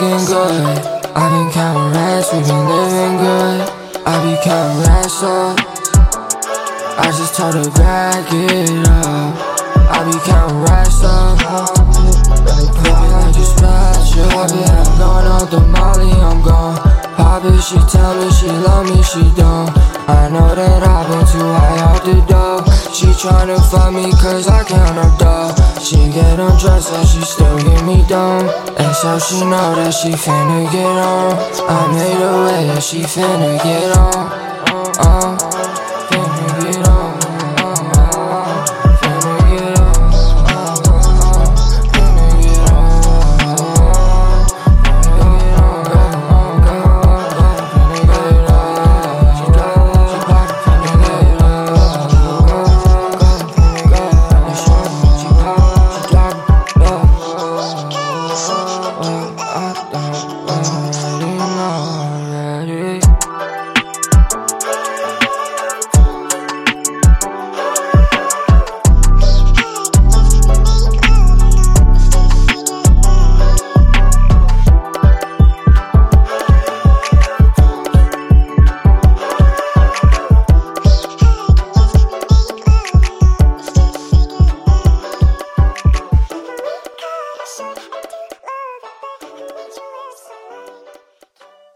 they good. i been counting racks, we been living good. I be counting racks up. I just told her back it up. I be counting racks up. I just splash up. I be I'm going off the molly, I'm gone. Pop it, she tell me she love me, she don't. I know that I've been too high off the dough. She tryna fuck me cause I count her dough. She get undressed and she still get me down. And so she know that she finna get on. I made a way that she finna get on. Uh,